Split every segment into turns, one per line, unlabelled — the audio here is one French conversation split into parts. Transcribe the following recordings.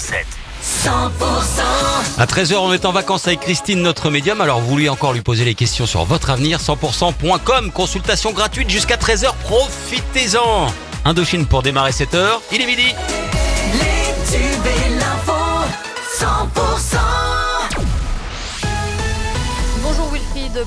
100%
À 13h, on est en vacances avec Christine, notre médium. Alors, vous voulez encore lui poser les questions sur votre avenir 100%.com. Consultation gratuite jusqu'à 13h. Profitez-en. Indochine pour démarrer 7h. Il est midi.
Les tubes et l'info 100%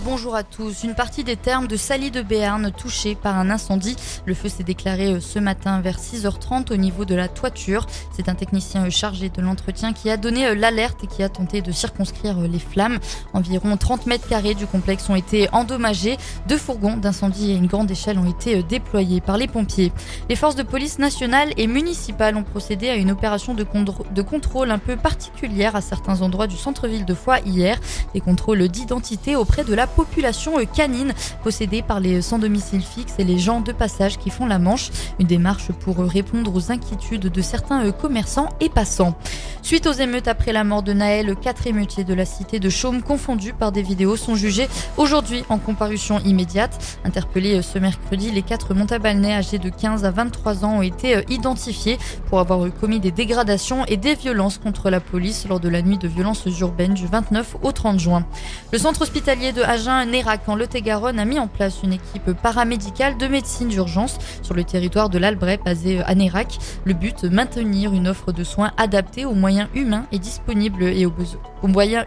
Bonjour à tous. Une partie des termes de Sally de Béarn touchée par un incendie. Le feu s'est déclaré euh, ce matin vers 6h30 au niveau de la toiture. C'est un technicien euh, chargé de l'entretien qui a donné euh, l'alerte et qui a tenté de circonscrire les flammes. Environ 30 mètres carrés du complexe ont été endommagés. Deux fourgons d'incendie et une grande échelle ont été déployés par les pompiers. Les forces de police nationales et municipales ont procédé à une opération de, de contrôle un peu particulière à certains endroits du centre-ville de Foix hier. Des contrôles d'identité auprès de la population euh, canine possédée par les sans domicile fixe et les gens de passage qui font la manche. Une démarche pour répondre aux inquiétudes de certains commerçants et passants. Suite aux émeutes après la mort de Naël, quatre émeutiers de la cité de Chaume confondus par des vidéos sont jugés aujourd'hui en comparution immédiate. Interpellés ce mercredi, les quatre Montabalnais âgés de 15 à 23 ans ont été identifiés pour avoir commis des dégradations et des violences contre la police lors de la nuit de violences urbaines du 29 au 30 juin. Le centre hospitalier de Agen, Nérac, en Lot-et-Garonne, a mis en place une équipe paramédicale de médecine d'urgence sur le territoire de l'Albret, basé à Nérac. Le but, maintenir une offre de soins adaptée aux moyens humains et disponibles et aux besoins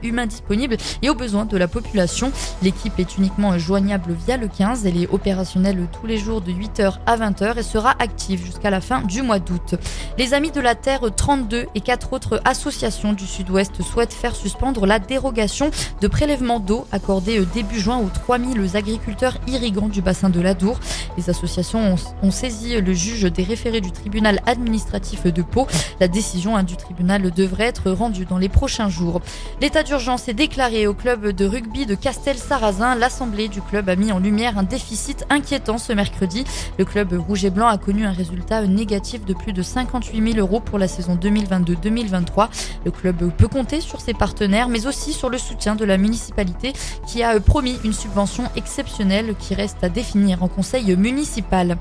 humains disponibles et aux besoins de la population. L'équipe est uniquement joignable via le 15. Elle est opérationnelle tous les jours de 8h à 20h et sera active jusqu'à la fin du mois d'août. Les Amis de la Terre 32 et quatre autres associations du Sud-Ouest souhaitent faire suspendre la dérogation de prélèvement d'eau accordée début juin aux 3000 agriculteurs irrigants du bassin de l'Adour. Les associations ont, saisi le juge des référés du tribunal administratif de Pau. La décision hein, du tribunal devrait être rendue dans les prochains jours. L'état d'urgence est déclaré au club de rugby de Castel-Sarrazin. L'assemblée du club a mis en lumière un déficit inquiétant ce mercredi. Le club rouge et blanc a connu un résultat négatif de plus de 58 000 euros pour la saison 2022-2023. Le club peut compter sur ses partenaires, mais aussi sur le soutien de la municipalité qui a promis une subvention exceptionnelle qui reste à définir en conseil municipal.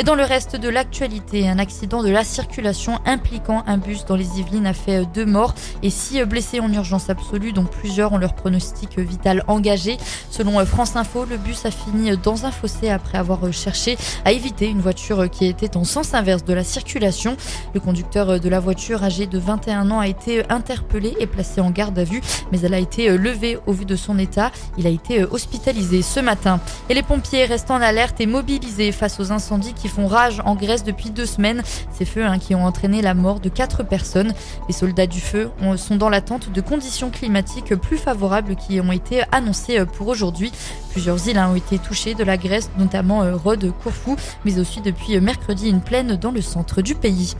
Et dans le reste de l'actualité, un accident de la circulation impliquant un bus dans les Yvelines a fait deux morts et six blessés en urgence absolue, dont plusieurs ont leur pronostic vital engagé. Selon France Info, le bus a fini dans un fossé après avoir cherché à éviter une voiture qui était en sens inverse de la circulation. Le conducteur de la voiture, âgé de 21 ans, a été interpellé et placé en garde à vue, mais elle a été levée au vu de son état. Il a été hospitalisé ce matin. Et les pompiers restent en alerte et mobilisés face aux incendies qui font rage en Grèce depuis deux semaines. Ces feux hein, qui ont entraîné la mort de quatre personnes. Les soldats du feu ont- sont dans l'attente de conditions climatiques plus favorables qui ont été annoncées pour aujourd'hui. Plusieurs îles hein, ont été touchées de la Grèce, notamment euh, Rhodes, Corfou, mais aussi depuis mercredi une plaine dans le centre du pays.